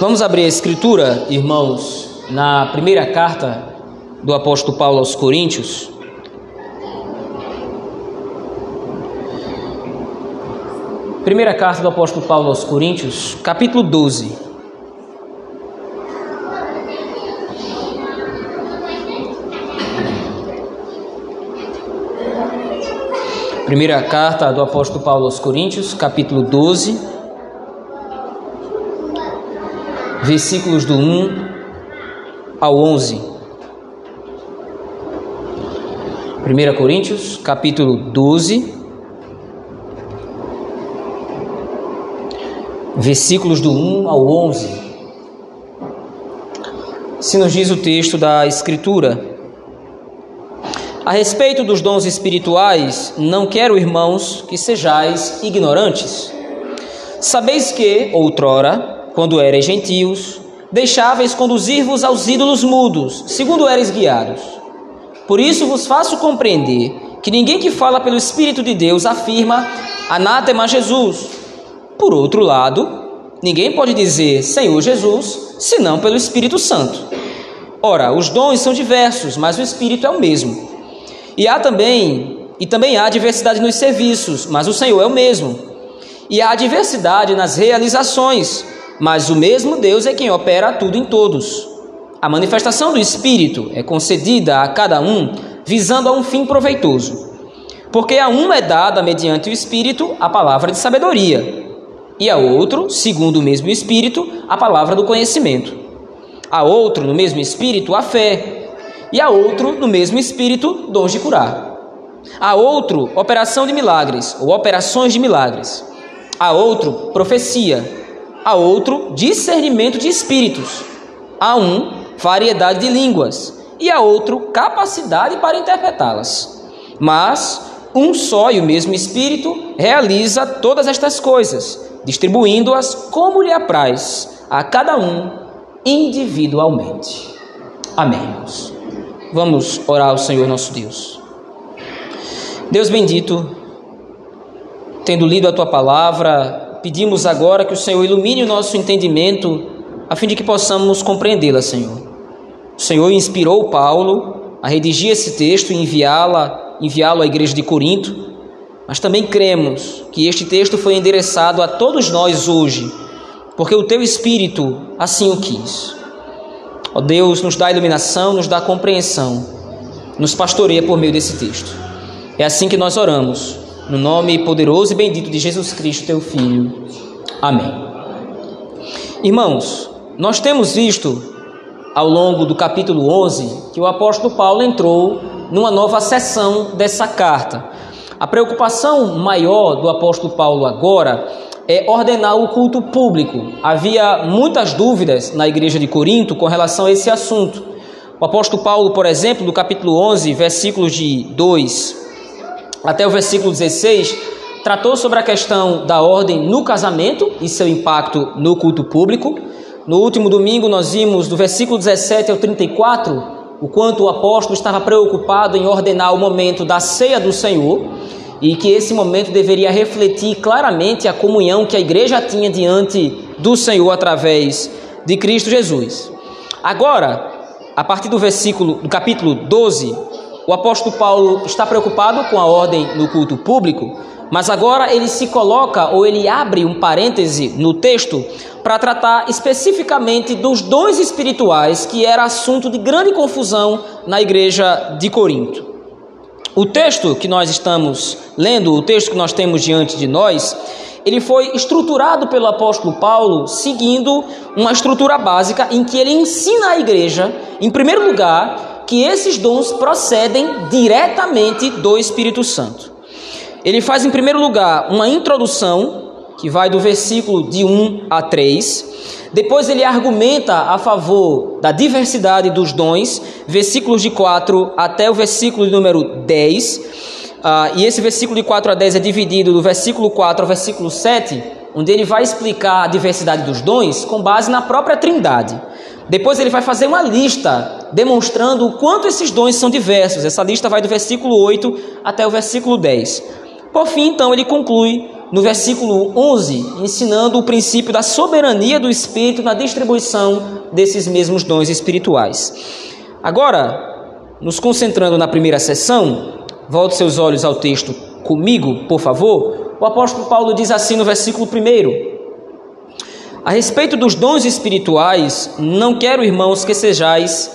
Vamos abrir a escritura, irmãos, na primeira carta do apóstolo Paulo aos Coríntios. Primeira carta do apóstolo Paulo aos Coríntios, capítulo 12. Primeira carta do apóstolo Paulo aos Coríntios, capítulo 12 versículos do 1 ao 11. 1 Coríntios, capítulo 12, versículos do 1 ao 11. Se nos diz o texto da Escritura. A respeito dos dons espirituais, não quero, irmãos, que sejais ignorantes. Sabeis que, outrora, quando erais gentios, deixáveis conduzir-vos aos ídolos mudos, segundo eres guiados. Por isso vos faço compreender que ninguém que fala pelo Espírito de Deus afirma anátema Jesus. Por outro lado, ninguém pode dizer Senhor Jesus, senão pelo Espírito Santo. Ora, os dons são diversos, mas o Espírito é o mesmo. E há também, e também há diversidade nos serviços, mas o Senhor é o mesmo. E há diversidade nas realizações, mas o mesmo Deus é quem opera tudo em todos. A manifestação do Espírito é concedida a cada um visando a um fim proveitoso. Porque a um é dada, mediante o Espírito, a palavra de sabedoria, e a outro, segundo o mesmo Espírito, a palavra do conhecimento. A outro, no mesmo Espírito, a fé, e a outro, no mesmo Espírito, dons de curar. A outro, operação de milagres, ou operações de milagres. A outro, profecia a outro discernimento de espíritos, a um variedade de línguas e a outro capacidade para interpretá-las. Mas um só e o mesmo Espírito realiza todas estas coisas, distribuindo-as como lhe apraz a cada um individualmente. Amém. Vamos orar ao Senhor nosso Deus. Deus bendito, tendo lido a tua palavra, pedimos agora que o Senhor ilumine o nosso entendimento, a fim de que possamos compreendê-la, Senhor. O Senhor inspirou Paulo a redigir esse texto e enviá-la, enviá-lo à igreja de Corinto, mas também cremos que este texto foi endereçado a todos nós hoje, porque o teu espírito assim o quis. Ó Deus, nos dá iluminação, nos dá compreensão, nos pastoreia por meio desse texto. É assim que nós oramos no nome poderoso e bendito de Jesus Cristo, teu Filho. Amém. Irmãos, nós temos visto ao longo do capítulo 11 que o apóstolo Paulo entrou numa nova sessão dessa carta. A preocupação maior do apóstolo Paulo agora é ordenar o culto público. Havia muitas dúvidas na igreja de Corinto com relação a esse assunto. O apóstolo Paulo, por exemplo, no capítulo 11, versículos de 2 até o versículo 16, tratou sobre a questão da ordem no casamento e seu impacto no culto público. No último domingo, nós vimos do versículo 17 ao 34 o quanto o apóstolo estava preocupado em ordenar o momento da ceia do Senhor e que esse momento deveria refletir claramente a comunhão que a igreja tinha diante do Senhor através de Cristo Jesus. Agora, a partir do versículo do capítulo 12, o apóstolo Paulo está preocupado com a ordem no culto público, mas agora ele se coloca ou ele abre um parêntese no texto para tratar especificamente dos dons espirituais, que era assunto de grande confusão na igreja de Corinto. O texto que nós estamos lendo, o texto que nós temos diante de nós, ele foi estruturado pelo apóstolo Paulo seguindo uma estrutura básica em que ele ensina a igreja, em primeiro lugar, que esses dons procedem diretamente do Espírito Santo. Ele faz, em primeiro lugar, uma introdução, que vai do versículo de 1 a 3. Depois, ele argumenta a favor da diversidade dos dons, versículos de 4 até o versículo de número 10. Uh, ah, e esse versículo de 4 a 10 é dividido do versículo 4 ao versículo 7, onde ele vai explicar a diversidade dos dons com base na própria Trindade. Depois ele vai fazer uma lista demonstrando o quanto esses dons são diversos. Essa lista vai do versículo 8 até o versículo 10. Por fim, então, ele conclui no versículo 11, ensinando o princípio da soberania do Espírito na distribuição desses mesmos dons espirituais. Agora, nos concentrando na primeira sessão, volte seus olhos ao texto comigo, por favor. O apóstolo Paulo diz assim no versículo 1: A respeito dos dons espirituais, não quero, irmãos, que sejais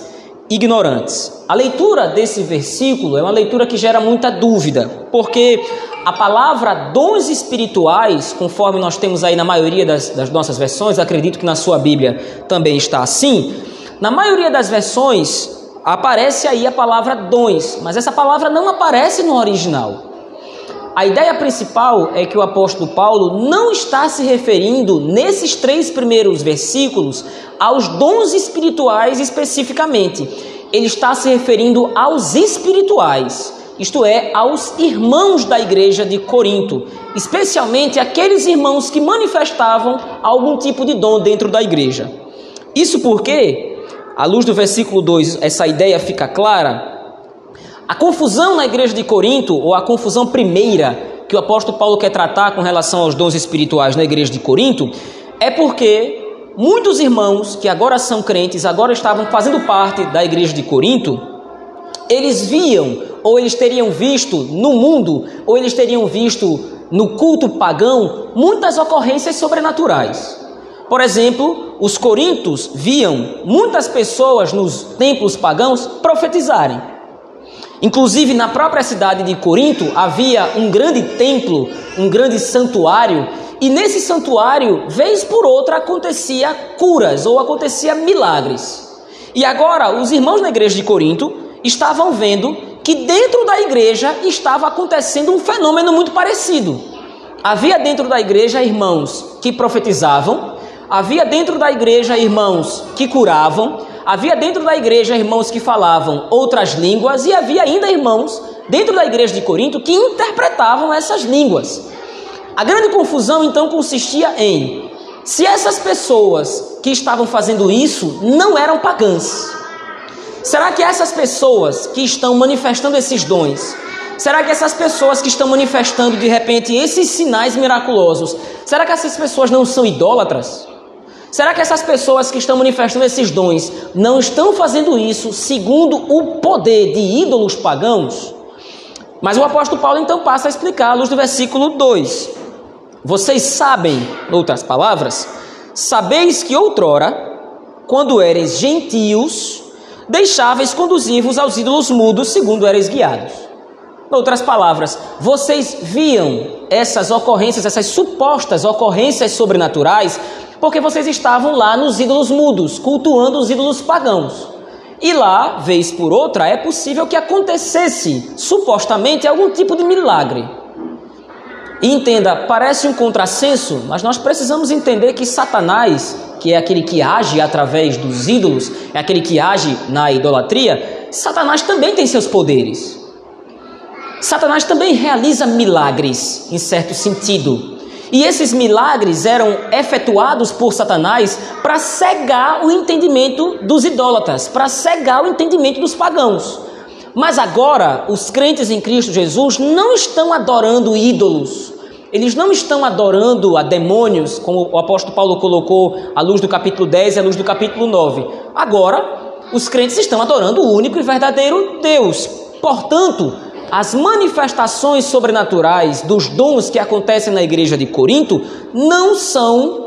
ignorantes. A leitura desse versículo é uma leitura que gera muita dúvida, porque a palavra dons espirituais, conforme nós temos aí na maioria das, das nossas versões, acredito que na sua Bíblia também está assim, na maioria das versões aparece aí a palavra dons, mas essa palavra não aparece no original. A ideia principal é que o apóstolo Paulo não está se referindo nesses três primeiros versículos aos dons espirituais especificamente. Ele está se referindo aos espirituais isto é, aos irmãos da igreja de Corinto, especialmente aqueles irmãos que manifestavam algum tipo de dom dentro da igreja. Isso porque, à luz do versículo 2, essa ideia fica clara. A confusão na igreja de Corinto, ou a confusão primeira que o apóstolo Paulo quer tratar com relação aos dons espirituais na igreja de Corinto, é porque muitos irmãos que agora são crentes, agora estavam fazendo parte da igreja de Corinto, eles viam, ou eles teriam visto no mundo, ou eles teriam visto no culto pagão, muitas ocorrências sobrenaturais. Por exemplo, os corintos viam muitas pessoas nos templos pagãos profetizarem. Inclusive, na própria cidade de Corinto havia um grande templo, um grande santuário, e nesse santuário, vez por outra, acontecia curas ou acontecia milagres. E agora, os irmãos na igreja de Corinto estavam vendo que dentro da igreja estava acontecendo um fenômeno muito parecido. Havia dentro da igreja irmãos que profetizavam, havia dentro da igreja irmãos que curavam, havia dentro da igreja irmãos que falavam outras línguas e havia ainda irmãos dentro da igreja de Corinto que interpretavam essas línguas. A grande confusão então consistia em se essas pessoas que estavam fazendo isso não eram pagãs. Será que essas pessoas que estão manifestando esses dons, será que essas pessoas que estão manifestando de repente esses sinais miraculosos, será que essas pessoas não são idólatras? Será que essas pessoas que estão manifestando esses dons não estão fazendo isso segundo o poder de ídolos pagãos? Mas o apóstolo Paulo então passa a explicar à luz do versículo 2. Vocês sabem, em outras palavras, sabeis que outrora, quando eres gentios, deixáveis conduzir-vos aos ídolos mudos, segundo eres guiados. Em outras palavras, vocês viam essas ocorrências, essas supostas ocorrências sobrenaturais, porque vocês estavam lá nos ídolos mudos, cultuando os ídolos pagãos. E lá, vez por outra, é possível que acontecesse, supostamente, algum tipo de milagre. E entenda, parece um contrassenso, mas nós precisamos entender que Satanás que é aquele que age através dos ídolos, é aquele que age na idolatria, Satanás também tem seus poderes. Satanás também realiza milagres, em certo sentido. E esses milagres eram efetuados por Satanás para cegar o entendimento dos idólatras, para cegar o entendimento dos pagãos. Mas agora, os crentes em Cristo Jesus não estão adorando ídolos, eles não estão adorando a demônios, como o apóstolo Paulo colocou à luz do capítulo 10 e à luz do capítulo 9. Agora, os crentes estão adorando o único e verdadeiro Deus. Portanto, as manifestações sobrenaturais dos dons que acontecem na igreja de Corinto não são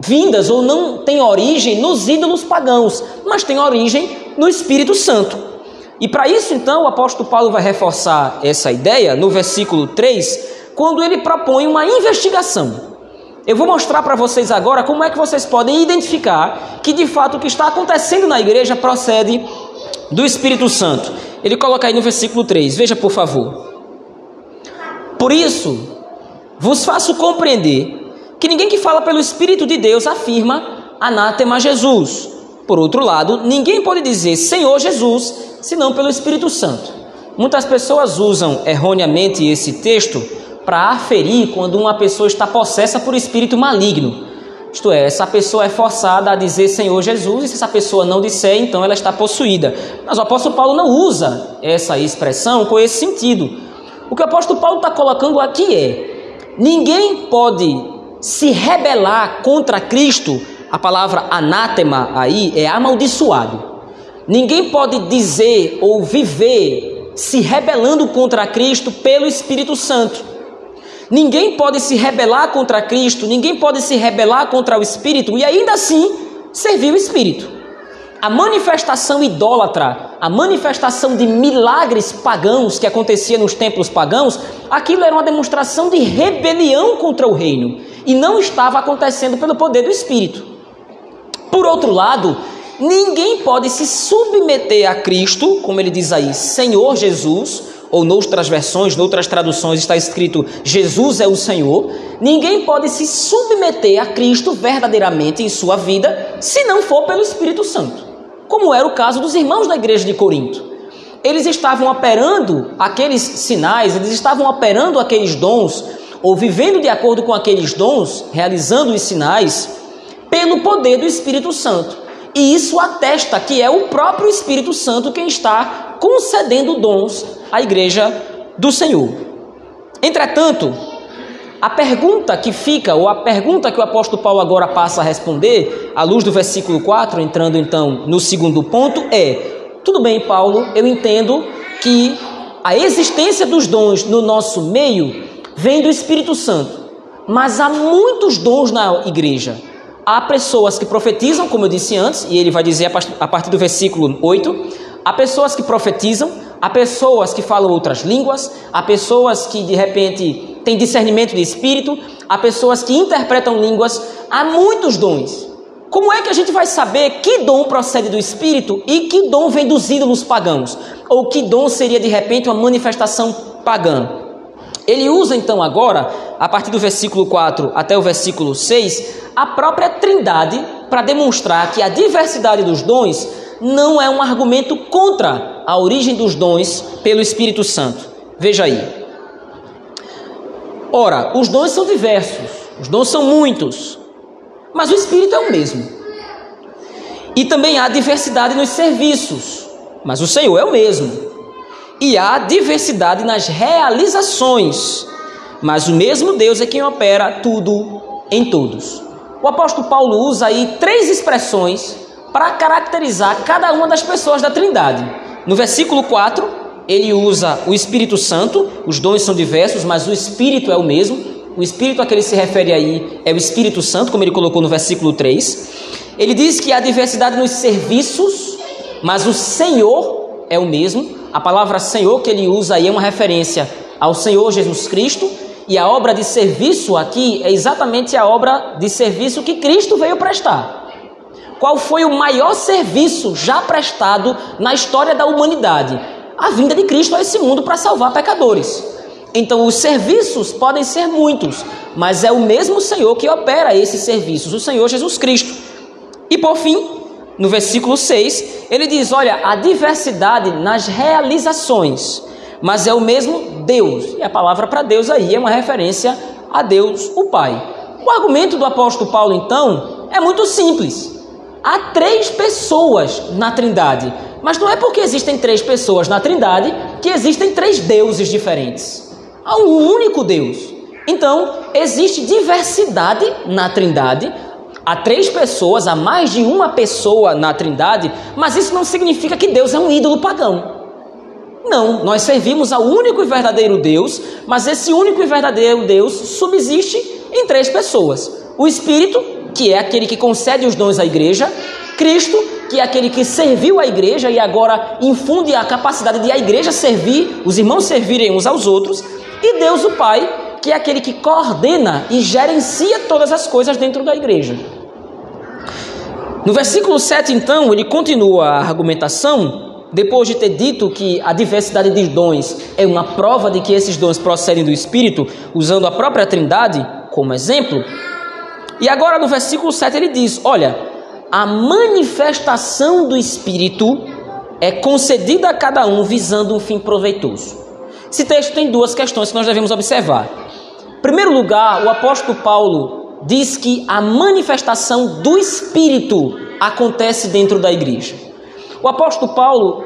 vindas ou não têm origem nos ídolos pagãos, mas têm origem no Espírito Santo. E para isso, então, o apóstolo Paulo vai reforçar essa ideia no versículo 3, quando ele propõe uma investigação. Eu vou mostrar para vocês agora como é que vocês podem identificar que de fato o que está acontecendo na igreja procede do Espírito Santo. Ele coloca aí no versículo 3, veja por favor. Por isso, vos faço compreender que ninguém que fala pelo Espírito de Deus afirma anátema Jesus. Por outro lado, ninguém pode dizer Senhor Jesus senão pelo Espírito Santo. Muitas pessoas usam erroneamente esse texto para aferir quando uma pessoa está possessa por espírito maligno. Isto é, essa pessoa é forçada a dizer Senhor Jesus, e se essa pessoa não disser, então ela está possuída. Mas o apóstolo Paulo não usa essa expressão com esse sentido. O que o apóstolo Paulo está colocando aqui é: ninguém pode se rebelar contra Cristo. A palavra anátema aí é amaldiçoado. Ninguém pode dizer ou viver se rebelando contra Cristo pelo Espírito Santo. Ninguém pode se rebelar contra Cristo, ninguém pode se rebelar contra o Espírito e ainda assim servir o Espírito. A manifestação idólatra, a manifestação de milagres pagãos que acontecia nos templos pagãos, aquilo era uma demonstração de rebelião contra o reino e não estava acontecendo pelo poder do Espírito. Por outro lado, ninguém pode se submeter a Cristo, como ele diz aí, Senhor Jesus, ou noutras versões, noutras traduções está escrito Jesus é o Senhor, ninguém pode se submeter a Cristo verdadeiramente em sua vida se não for pelo Espírito Santo, como era o caso dos irmãos da igreja de Corinto. Eles estavam operando aqueles sinais, eles estavam operando aqueles dons, ou vivendo de acordo com aqueles dons, realizando os sinais, pelo poder do Espírito Santo. E isso atesta que é o próprio Espírito Santo quem está concedendo dons à igreja do Senhor. Entretanto, a pergunta que fica, ou a pergunta que o apóstolo Paulo agora passa a responder, à luz do versículo 4, entrando então no segundo ponto, é: tudo bem, Paulo, eu entendo que a existência dos dons no nosso meio vem do Espírito Santo, mas há muitos dons na igreja. Há pessoas que profetizam, como eu disse antes, e ele vai dizer a partir do versículo 8: há pessoas que profetizam, há pessoas que falam outras línguas, há pessoas que de repente têm discernimento de espírito, há pessoas que interpretam línguas, há muitos dons. Como é que a gente vai saber que dom procede do espírito e que dom vem dos ídolos pagãos? Ou que dom seria de repente uma manifestação pagã? Ele usa então agora, a partir do versículo 4 até o versículo 6, a própria Trindade para demonstrar que a diversidade dos dons não é um argumento contra a origem dos dons pelo Espírito Santo. Veja aí. Ora, os dons são diversos, os dons são muitos, mas o Espírito é o mesmo. E também há diversidade nos serviços, mas o Senhor é o mesmo e há diversidade nas realizações, mas o mesmo Deus é quem opera tudo em todos. O apóstolo Paulo usa aí três expressões para caracterizar cada uma das pessoas da Trindade. No versículo 4, ele usa o Espírito Santo, os dons são diversos, mas o Espírito é o mesmo. O Espírito a que ele se refere aí é o Espírito Santo, como ele colocou no versículo 3. Ele diz que há diversidade nos serviços, mas o Senhor é o mesmo. A palavra Senhor que ele usa aí é uma referência ao Senhor Jesus Cristo, e a obra de serviço aqui é exatamente a obra de serviço que Cristo veio prestar. Qual foi o maior serviço já prestado na história da humanidade? A vinda de Cristo a esse mundo para salvar pecadores. Então, os serviços podem ser muitos, mas é o mesmo Senhor que opera esses serviços, o Senhor Jesus Cristo. E por fim, no versículo 6, ele diz: Olha, a diversidade nas realizações, mas é o mesmo Deus. E a palavra para Deus aí é uma referência a Deus, o Pai. O argumento do apóstolo Paulo, então, é muito simples. Há três pessoas na Trindade, mas não é porque existem três pessoas na Trindade que existem três deuses diferentes. Há um único Deus. Então, existe diversidade na Trindade, Há três pessoas, há mais de uma pessoa na Trindade, mas isso não significa que Deus é um ídolo pagão. Não, nós servimos ao único e verdadeiro Deus, mas esse único e verdadeiro Deus subsiste em três pessoas: o Espírito, que é aquele que concede os dons à igreja, Cristo, que é aquele que serviu a igreja e agora infunde a capacidade de a igreja servir, os irmãos servirem uns aos outros, e Deus o Pai, que é aquele que coordena e gerencia todas as coisas dentro da igreja. No versículo 7, então, ele continua a argumentação, depois de ter dito que a diversidade de dons é uma prova de que esses dons procedem do Espírito, usando a própria Trindade como exemplo. E agora no versículo 7 ele diz: Olha, a manifestação do Espírito é concedida a cada um visando um fim proveitoso. Esse texto tem duas questões que nós devemos observar. Em primeiro lugar, o apóstolo Paulo diz que a manifestação do Espírito acontece dentro da igreja. O apóstolo Paulo,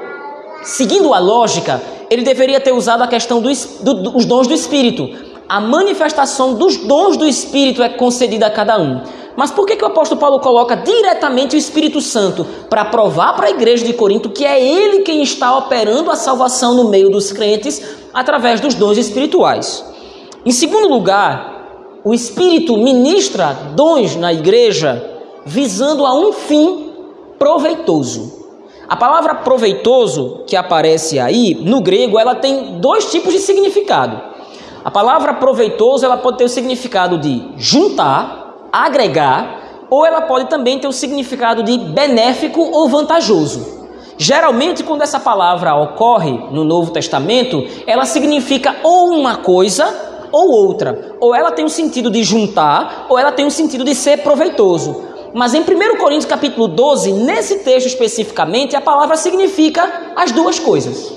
seguindo a lógica, ele deveria ter usado a questão dos do, dons do Espírito. a manifestação dos dons do Espírito é concedida a cada um. Mas por que, que o apóstolo Paulo coloca diretamente o Espírito Santo? Para provar para a igreja de Corinto que é ele quem está operando a salvação no meio dos crentes através dos dons espirituais. Em segundo lugar, o Espírito ministra dons na igreja visando a um fim proveitoso. A palavra proveitoso que aparece aí no grego, ela tem dois tipos de significado. A palavra proveitoso, ela pode ter o significado de juntar, agregar, ou ela pode também ter o significado de benéfico ou vantajoso. Geralmente, quando essa palavra ocorre no Novo Testamento, ela significa ou uma coisa ou outra. Ou ela tem o um sentido de juntar, ou ela tem o um sentido de ser proveitoso. Mas em 1 Coríntios capítulo 12, nesse texto especificamente, a palavra significa as duas coisas.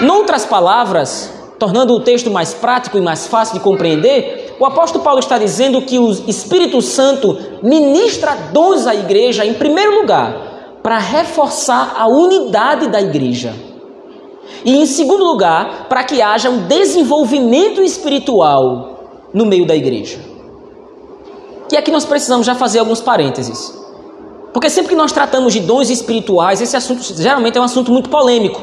Noutras palavras, tornando o texto mais prático e mais fácil de compreender, o apóstolo Paulo está dizendo que o Espírito Santo ministra dons à igreja, em primeiro lugar, para reforçar a unidade da igreja. E em segundo lugar, para que haja um desenvolvimento espiritual no meio da igreja. E aqui nós precisamos já fazer alguns parênteses. Porque sempre que nós tratamos de dons espirituais, esse assunto geralmente é um assunto muito polêmico.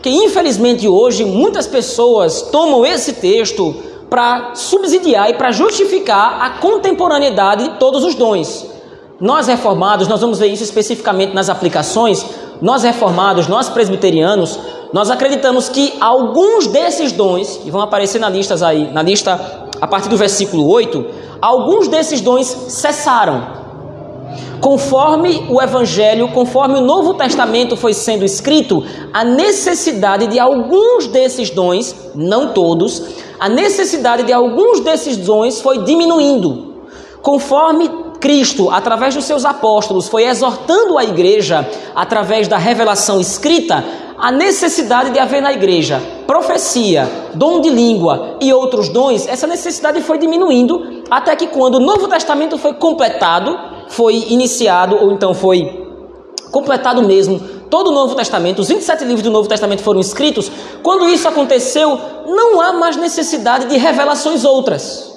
Que infelizmente hoje muitas pessoas tomam esse texto para subsidiar e para justificar a contemporaneidade de todos os dons. Nós reformados, nós vamos ver isso especificamente nas aplicações. Nós reformados, nós presbiterianos, nós acreditamos que alguns desses dons, que vão aparecer na lista aí, na lista a partir do versículo 8, alguns desses dons cessaram. Conforme o Evangelho, conforme o Novo Testamento foi sendo escrito, a necessidade de alguns desses dons, não todos, a necessidade de alguns desses dons foi diminuindo. Conforme Cristo, através dos seus apóstolos, foi exortando a igreja através da revelação escrita, a necessidade de haver na igreja profecia, dom de língua e outros dons, essa necessidade foi diminuindo até que quando o Novo Testamento foi completado, foi iniciado ou então foi completado mesmo todo o Novo Testamento, os 27 livros do Novo Testamento foram escritos, quando isso aconteceu, não há mais necessidade de revelações outras.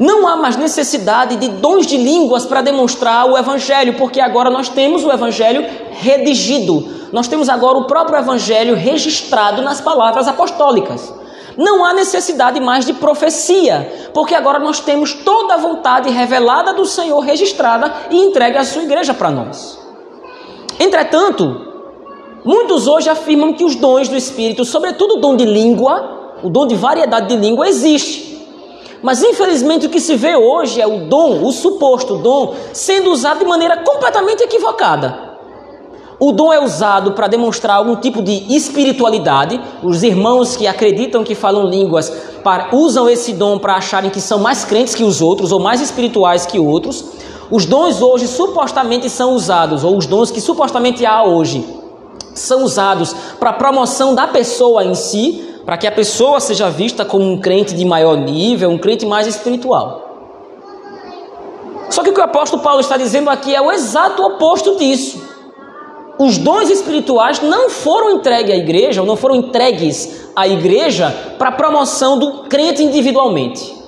Não há mais necessidade de dons de línguas para demonstrar o Evangelho, porque agora nós temos o Evangelho redigido. Nós temos agora o próprio Evangelho registrado nas palavras apostólicas. Não há necessidade mais de profecia, porque agora nós temos toda a vontade revelada do Senhor registrada e entregue à sua igreja para nós. Entretanto, muitos hoje afirmam que os dons do Espírito, sobretudo o dom de língua, o dom de variedade de língua, existe. Mas infelizmente o que se vê hoje é o dom, o suposto dom, sendo usado de maneira completamente equivocada. O dom é usado para demonstrar algum tipo de espiritualidade. Os irmãos que acreditam que falam línguas usam esse dom para acharem que são mais crentes que os outros ou mais espirituais que outros. Os dons hoje supostamente são usados, ou os dons que supostamente há hoje, são usados para a promoção da pessoa em si, para que a pessoa seja vista como um crente de maior nível, um crente mais espiritual. Só que o que o apóstolo Paulo está dizendo aqui é o exato oposto disso. Os dons espirituais não foram entregues à igreja, ou não foram entregues à igreja para a promoção do crente individualmente.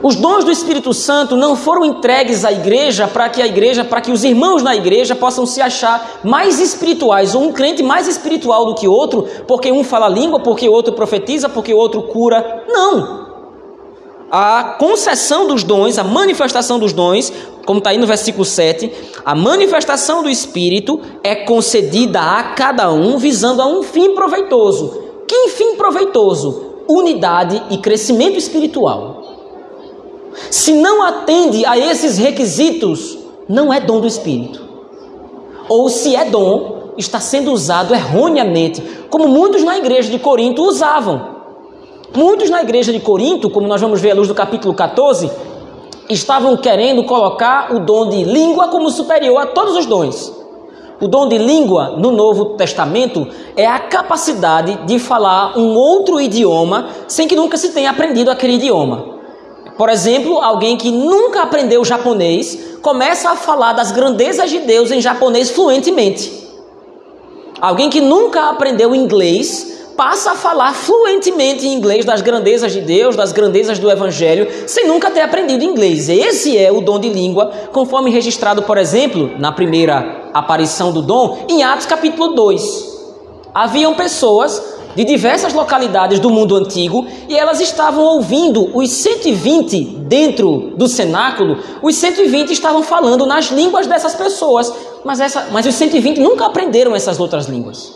Os dons do Espírito Santo não foram entregues à igreja para que a igreja, para que os irmãos na igreja possam se achar mais espirituais, ou um crente mais espiritual do que outro, porque um fala língua, porque outro profetiza, porque outro cura. Não. A concessão dos dons, a manifestação dos dons, como está aí no versículo 7, a manifestação do Espírito é concedida a cada um visando a um fim proveitoso. Que fim proveitoso? Unidade e crescimento espiritual. Se não atende a esses requisitos, não é dom do Espírito. Ou se é dom, está sendo usado erroneamente, como muitos na igreja de Corinto usavam. Muitos na igreja de Corinto, como nós vamos ver à luz do capítulo 14, estavam querendo colocar o dom de língua como superior a todos os dons. O dom de língua no Novo Testamento é a capacidade de falar um outro idioma sem que nunca se tenha aprendido aquele idioma. Por exemplo, alguém que nunca aprendeu japonês começa a falar das grandezas de Deus em japonês fluentemente. Alguém que nunca aprendeu inglês passa a falar fluentemente em inglês das grandezas de Deus, das grandezas do Evangelho, sem nunca ter aprendido inglês. Esse é o dom de língua, conforme registrado, por exemplo, na primeira aparição do dom, em Atos capítulo 2. Haviam pessoas de diversas localidades do mundo antigo e elas estavam ouvindo os 120 dentro do cenáculo, os 120 estavam falando nas línguas dessas pessoas, mas, essa, mas os 120 nunca aprenderam essas outras línguas.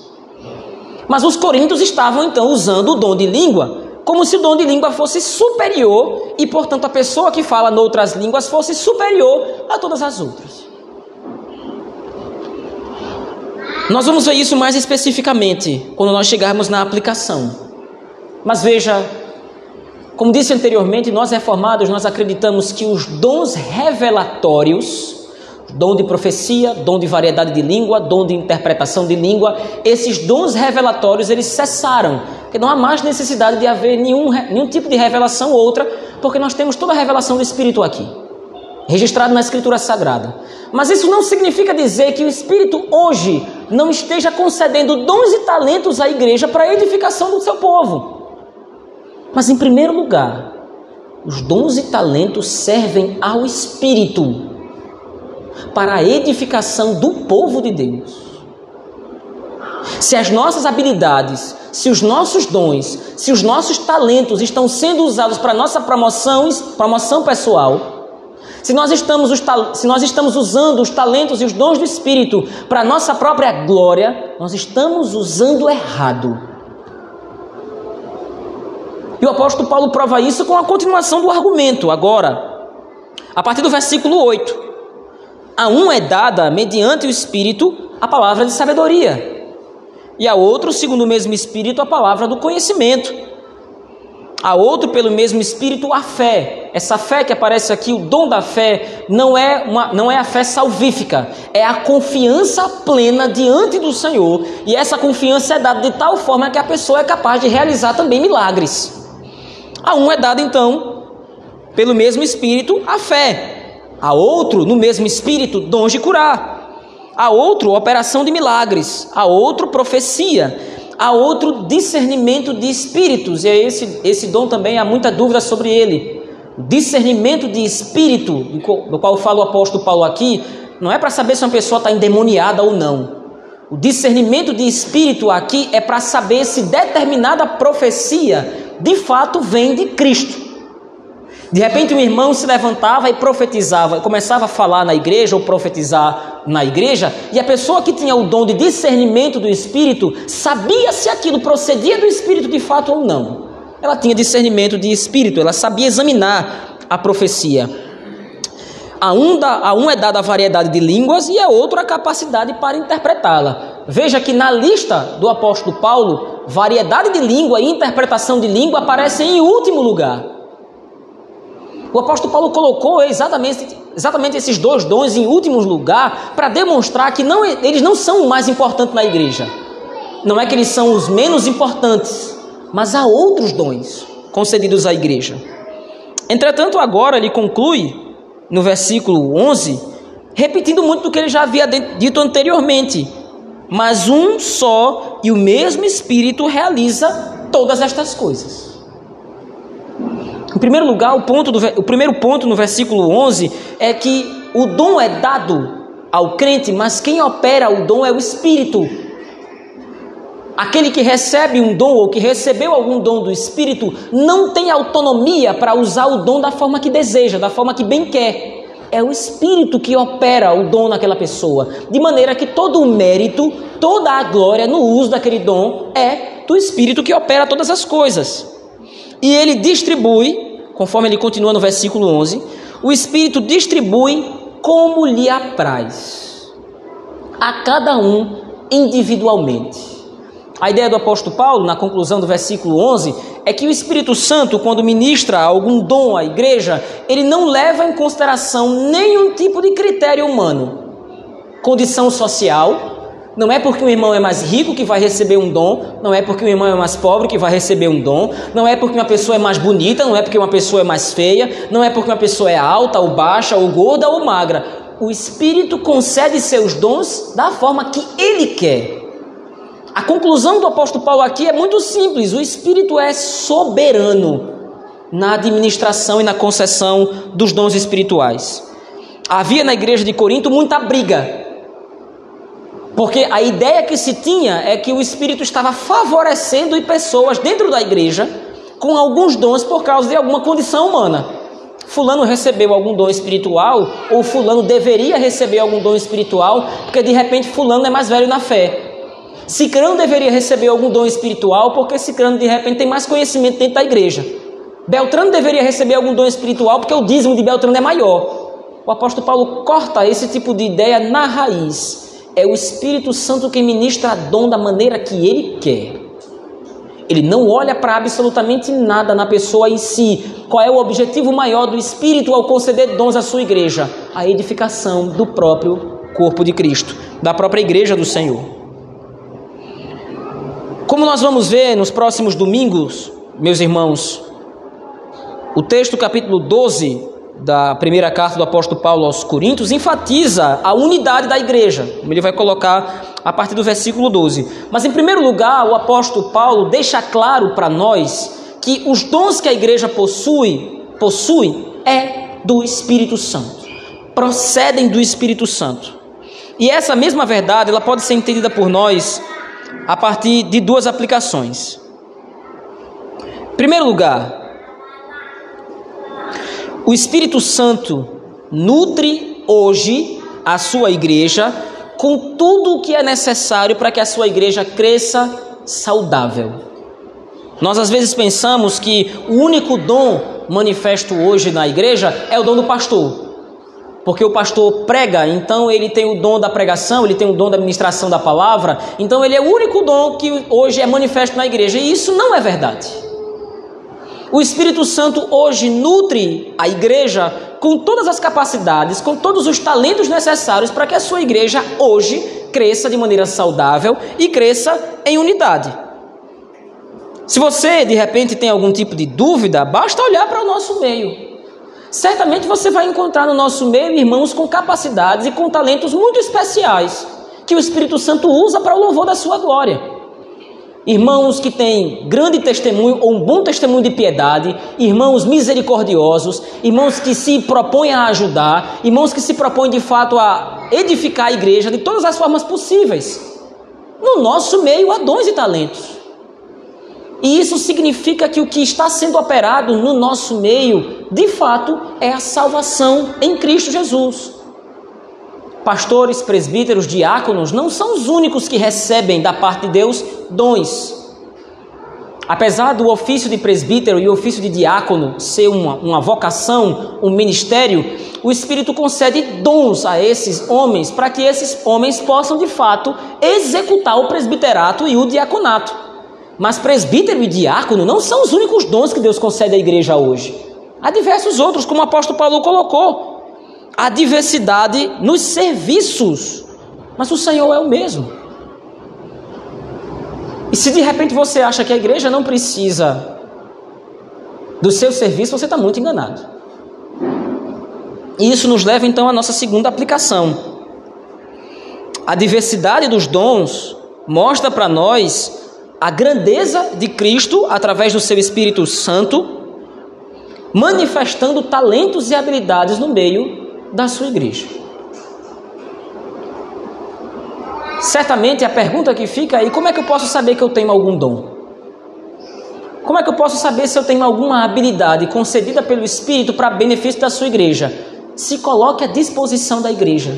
Mas os coríntios estavam então usando o dom de língua como se o dom de língua fosse superior e, portanto, a pessoa que fala noutras línguas fosse superior a todas as outras. Nós vamos ver isso mais especificamente quando nós chegarmos na aplicação. Mas veja, como disse anteriormente, nós reformados nós acreditamos que os dons revelatórios, dom de profecia, dom de variedade de língua, dom de interpretação de língua, esses dons revelatórios eles cessaram, porque não há mais necessidade de haver nenhum, nenhum tipo de revelação ou outra, porque nós temos toda a revelação do Espírito aqui registrado na Escritura Sagrada. Mas isso não significa dizer que o Espírito hoje não esteja concedendo dons e talentos à igreja para a edificação do seu povo. Mas, em primeiro lugar, os dons e talentos servem ao Espírito para a edificação do povo de Deus. Se as nossas habilidades, se os nossos dons, se os nossos talentos estão sendo usados para nossa promoção, promoção pessoal, se nós estamos, se nós estamos usando os talentos e os dons do Espírito para a nossa própria glória, nós estamos usando errado. E o apóstolo Paulo prova isso com a continuação do argumento, agora, a partir do versículo 8. A um é dada, mediante o Espírito, a palavra de sabedoria, e a outro, segundo o mesmo Espírito, a palavra do conhecimento a outro pelo mesmo Espírito a fé. Essa fé que aparece aqui, o dom da fé, não é, uma, não é a fé salvífica, é a confiança plena diante do Senhor. E essa confiança é dada de tal forma que a pessoa é capaz de realizar também milagres. A um é dado então, pelo mesmo Espírito, a fé. A outro, no mesmo Espírito, dons de curar. A outro, operação de milagres. A outro, profecia há outro discernimento de espíritos, e é esse, esse dom também há muita dúvida sobre ele. Discernimento de espírito, do qual fala o apóstolo Paulo aqui, não é para saber se uma pessoa está endemoniada ou não. O discernimento de espírito aqui é para saber se determinada profecia de fato vem de Cristo. De repente, um irmão se levantava e profetizava, começava a falar na igreja ou profetizar na igreja, e a pessoa que tinha o dom de discernimento do Espírito sabia se aquilo procedia do Espírito de fato ou não. Ela tinha discernimento de Espírito, ela sabia examinar a profecia. A um, da, a um é dada a variedade de línguas e a outro a capacidade para interpretá-la. Veja que na lista do apóstolo Paulo, variedade de língua e interpretação de língua aparecem em último lugar. O apóstolo Paulo colocou exatamente, exatamente esses dois dons em últimos lugar para demonstrar que não, eles não são o mais importante na igreja. Não é que eles são os menos importantes, mas há outros dons concedidos à igreja. Entretanto, agora ele conclui no versículo 11, repetindo muito do que ele já havia dito anteriormente. Mas um só e o mesmo Espírito realiza todas estas coisas. Primeiro lugar, o, ponto do, o primeiro ponto no versículo 11 é que o dom é dado ao crente, mas quem opera o dom é o Espírito. Aquele que recebe um dom ou que recebeu algum dom do Espírito não tem autonomia para usar o dom da forma que deseja, da forma que bem quer. É o Espírito que opera o dom naquela pessoa, de maneira que todo o mérito, toda a glória no uso daquele dom é do Espírito que opera todas as coisas. E ele distribui, conforme ele continua no versículo 11, o Espírito distribui como lhe apraz, a cada um individualmente. A ideia do apóstolo Paulo, na conclusão do versículo 11, é que o Espírito Santo, quando ministra algum dom à igreja, ele não leva em consideração nenhum tipo de critério humano, condição social, não é porque um irmão é mais rico que vai receber um dom, não é porque um irmão é mais pobre que vai receber um dom, não é porque uma pessoa é mais bonita, não é porque uma pessoa é mais feia, não é porque uma pessoa é alta ou baixa ou gorda ou magra. O Espírito concede seus dons da forma que ele quer. A conclusão do apóstolo Paulo aqui é muito simples: o Espírito é soberano na administração e na concessão dos dons espirituais. Havia na igreja de Corinto muita briga, porque a ideia que se tinha é que o Espírito estava favorecendo pessoas dentro da igreja com alguns dons por causa de alguma condição humana. Fulano recebeu algum dom espiritual, ou Fulano deveria receber algum dom espiritual, porque de repente Fulano é mais velho na fé. Cicrano deveria receber algum dom espiritual, porque Cicrano de repente tem mais conhecimento dentro da igreja. Beltrano deveria receber algum dom espiritual, porque o dízimo de Beltrano é maior. O apóstolo Paulo corta esse tipo de ideia na raiz. É o Espírito Santo que ministra dom da maneira que ele quer. Ele não olha para absolutamente nada na pessoa em si. Qual é o objetivo maior do Espírito ao conceder dons à sua igreja? A edificação do próprio corpo de Cristo, da própria igreja do Senhor. Como nós vamos ver nos próximos domingos, meus irmãos, o texto capítulo 12 da primeira carta do apóstolo Paulo aos Coríntios enfatiza a unidade da igreja, como ele vai colocar a partir do versículo 12. Mas em primeiro lugar, o apóstolo Paulo deixa claro para nós que os dons que a igreja possui, possui é do Espírito Santo. Procedem do Espírito Santo. E essa mesma verdade, ela pode ser entendida por nós a partir de duas aplicações. Em primeiro lugar, o Espírito Santo nutre hoje a sua igreja com tudo o que é necessário para que a sua igreja cresça saudável. Nós às vezes pensamos que o único dom manifesto hoje na igreja é o dom do pastor. Porque o pastor prega, então ele tem o dom da pregação, ele tem o dom da administração da palavra, então ele é o único dom que hoje é manifesto na igreja. E isso não é verdade. O Espírito Santo hoje nutre a igreja com todas as capacidades, com todos os talentos necessários para que a sua igreja hoje cresça de maneira saudável e cresça em unidade. Se você de repente tem algum tipo de dúvida, basta olhar para o nosso meio. Certamente você vai encontrar no nosso meio irmãos com capacidades e com talentos muito especiais que o Espírito Santo usa para o louvor da sua glória irmãos que têm grande testemunho ou um bom testemunho de piedade, irmãos misericordiosos, irmãos que se propõem a ajudar, irmãos que se propõem de fato a edificar a igreja de todas as formas possíveis. No nosso meio há dons e talentos. E isso significa que o que está sendo operado no nosso meio, de fato, é a salvação em Cristo Jesus. Pastores, presbíteros, diáconos não são os únicos que recebem da parte de Deus dons. Apesar do ofício de presbítero e o ofício de diácono ser uma, uma vocação, um ministério, o Espírito concede dons a esses homens para que esses homens possam de fato executar o presbiterato e o diaconato. Mas presbítero e diácono não são os únicos dons que Deus concede à igreja hoje. Há diversos outros, como o apóstolo Paulo colocou a diversidade nos serviços, mas o Senhor é o mesmo. E se de repente você acha que a igreja não precisa do seu serviço, você está muito enganado. E isso nos leva então à nossa segunda aplicação. A diversidade dos dons mostra para nós a grandeza de Cristo através do seu Espírito Santo, manifestando talentos e habilidades no meio da sua igreja. Certamente a pergunta que fica aí: como é que eu posso saber que eu tenho algum dom? Como é que eu posso saber se eu tenho alguma habilidade concedida pelo Espírito para benefício da sua igreja? Se coloque à disposição da igreja.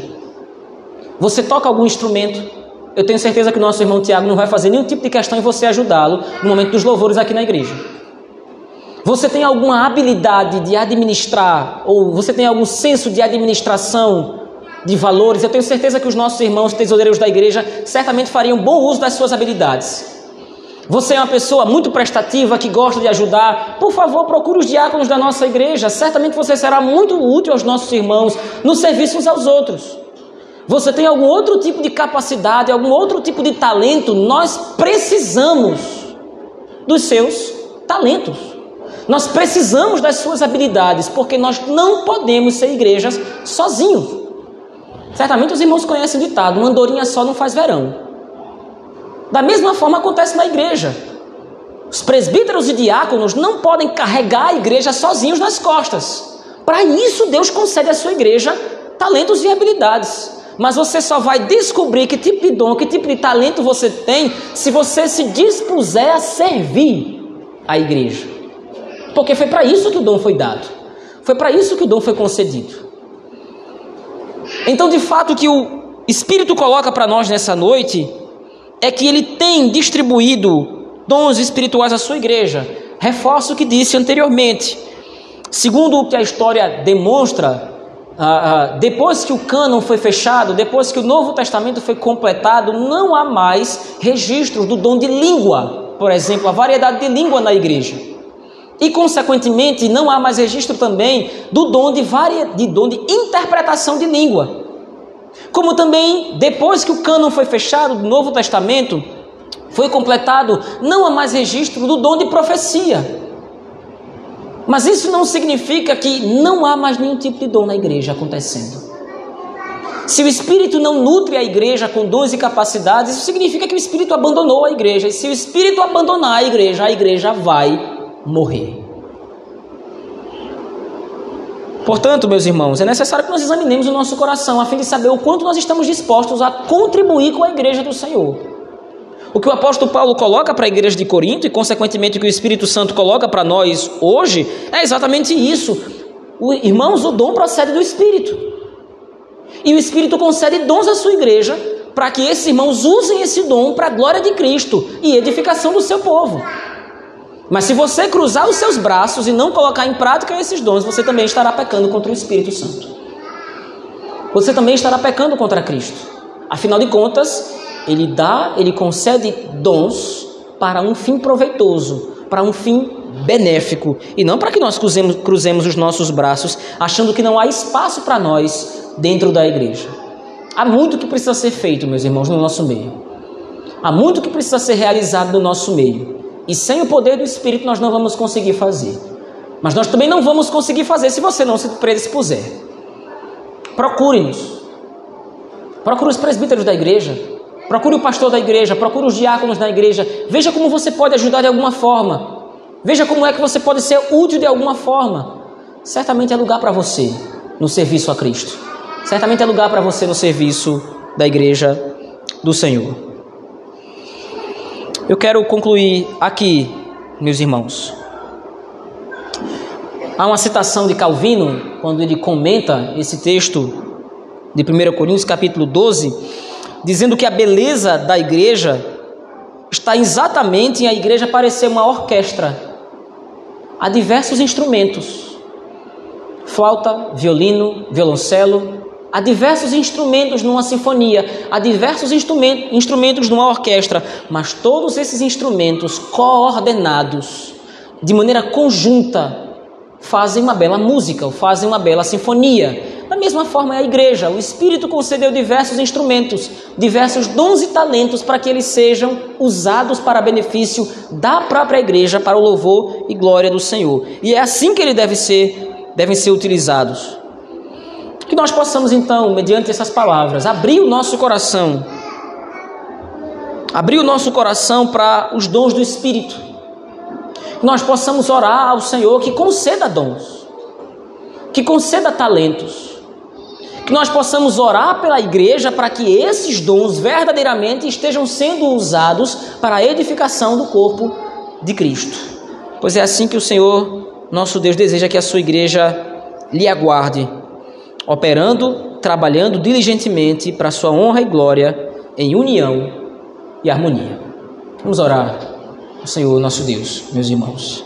Você toca algum instrumento? Eu tenho certeza que o nosso irmão Tiago não vai fazer nenhum tipo de questão em você ajudá-lo no momento dos louvores aqui na igreja. Você tem alguma habilidade de administrar, ou você tem algum senso de administração de valores? Eu tenho certeza que os nossos irmãos tesoureiros da igreja certamente fariam bom uso das suas habilidades. Você é uma pessoa muito prestativa que gosta de ajudar. Por favor, procure os diáconos da nossa igreja. Certamente você será muito útil aos nossos irmãos no serviço uns aos outros. Você tem algum outro tipo de capacidade, algum outro tipo de talento? Nós precisamos dos seus talentos. Nós precisamos das suas habilidades, porque nós não podemos ser igrejas sozinhos. Certamente os irmãos conhecem o ditado: uma andorinha só não faz verão. Da mesma forma acontece na igreja. Os presbíteros e diáconos não podem carregar a igreja sozinhos nas costas. Para isso, Deus concede à sua igreja talentos e habilidades. Mas você só vai descobrir que tipo de dom, que tipo de talento você tem, se você se dispuser a servir a igreja. Porque foi para isso que o dom foi dado. Foi para isso que o dom foi concedido. Então, de fato, o que o Espírito coloca para nós nessa noite é que ele tem distribuído dons espirituais à sua igreja. Reforço o que disse anteriormente. Segundo o que a história demonstra, depois que o cânon foi fechado, depois que o Novo Testamento foi completado, não há mais registros do dom de língua, por exemplo, a variedade de língua na igreja. E, consequentemente, não há mais registro também do dom de, varia, de, dom de interpretação de língua. Como também, depois que o cânon foi fechado do Novo Testamento, foi completado, não há mais registro do dom de profecia. Mas isso não significa que não há mais nenhum tipo de dom na igreja acontecendo. Se o Espírito não nutre a igreja com dons e capacidades, isso significa que o Espírito abandonou a igreja. E se o Espírito abandonar a igreja, a igreja vai morrer. Portanto, meus irmãos, é necessário que nós examinemos o nosso coração a fim de saber o quanto nós estamos dispostos a contribuir com a igreja do Senhor. O que o apóstolo Paulo coloca para a igreja de Corinto e, consequentemente, o que o Espírito Santo coloca para nós hoje é exatamente isso. O, irmãos, o dom procede do Espírito. E o Espírito concede dons à sua igreja para que esses irmãos usem esse dom para a glória de Cristo e edificação do seu povo. Mas se você cruzar os seus braços e não colocar em prática esses dons, você também estará pecando contra o Espírito Santo. Você também estará pecando contra Cristo. Afinal de contas, ele dá, ele concede dons para um fim proveitoso, para um fim benéfico, e não para que nós cruzemos, cruzemos os nossos braços achando que não há espaço para nós dentro da igreja. Há muito que precisa ser feito, meus irmãos, no nosso meio. Há muito que precisa ser realizado no nosso meio. E sem o poder do Espírito nós não vamos conseguir fazer. Mas nós também não vamos conseguir fazer se você não se predispuser. Procure-nos. Procure os presbíteros da igreja. Procure o pastor da igreja, procure os diáconos da igreja. Veja como você pode ajudar de alguma forma. Veja como é que você pode ser útil de alguma forma. Certamente é lugar para você no serviço a Cristo. Certamente é lugar para você no serviço da igreja do Senhor. Eu quero concluir aqui, meus irmãos. Há uma citação de Calvino, quando ele comenta esse texto de 1 Coríntios, capítulo 12 dizendo que a beleza da igreja está exatamente em a igreja parecer uma orquestra. Há diversos instrumentos: flauta, violino, violoncelo. Há diversos instrumentos numa sinfonia, há diversos instrumentos numa orquestra, mas todos esses instrumentos coordenados de maneira conjunta fazem uma bela música, fazem uma bela sinfonia. Da mesma forma é a igreja. O Espírito concedeu diversos instrumentos, diversos dons e talentos para que eles sejam usados para benefício da própria igreja, para o louvor e glória do Senhor. E é assim que ele deve ser, devem ser utilizados. Que nós possamos então, mediante essas palavras, abrir o nosso coração, abrir o nosso coração para os dons do Espírito. Que nós possamos orar ao Senhor que conceda dons, que conceda talentos que nós possamos orar pela igreja para que esses dons verdadeiramente estejam sendo usados para a edificação do corpo de Cristo. Pois é assim que o Senhor, nosso Deus, deseja que a sua igreja lhe aguarde, operando, trabalhando diligentemente para sua honra e glória, em união e harmonia. Vamos orar ao Senhor, nosso Deus, meus irmãos.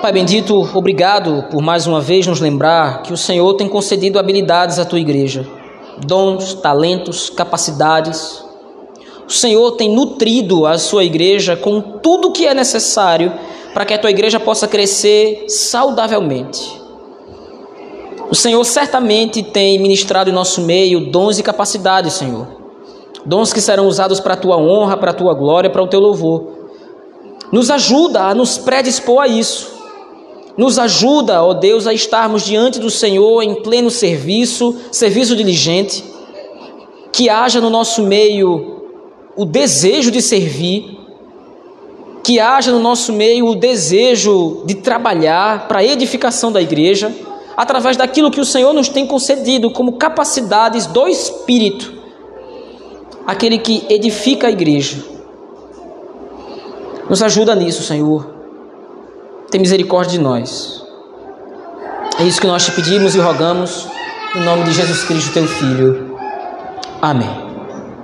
Pai bendito, obrigado por mais uma vez nos lembrar que o Senhor tem concedido habilidades à tua igreja, dons, talentos, capacidades. O Senhor tem nutrido a sua igreja com tudo o que é necessário para que a tua igreja possa crescer saudavelmente. O Senhor certamente tem ministrado em nosso meio dons e capacidades, Senhor. Dons que serão usados para a tua honra, para a tua glória, para o teu louvor. Nos ajuda a nos predispor a isso nos ajuda, ó Deus, a estarmos diante do Senhor em pleno serviço, serviço diligente. que haja no nosso meio o desejo de servir, que haja no nosso meio o desejo de trabalhar para a edificação da igreja, através daquilo que o Senhor nos tem concedido como capacidades do Espírito, aquele que edifica a igreja. Nos ajuda nisso, Senhor. Tem misericórdia de nós. É isso que nós te pedimos e rogamos, em nome de Jesus Cristo, teu Filho. Amém.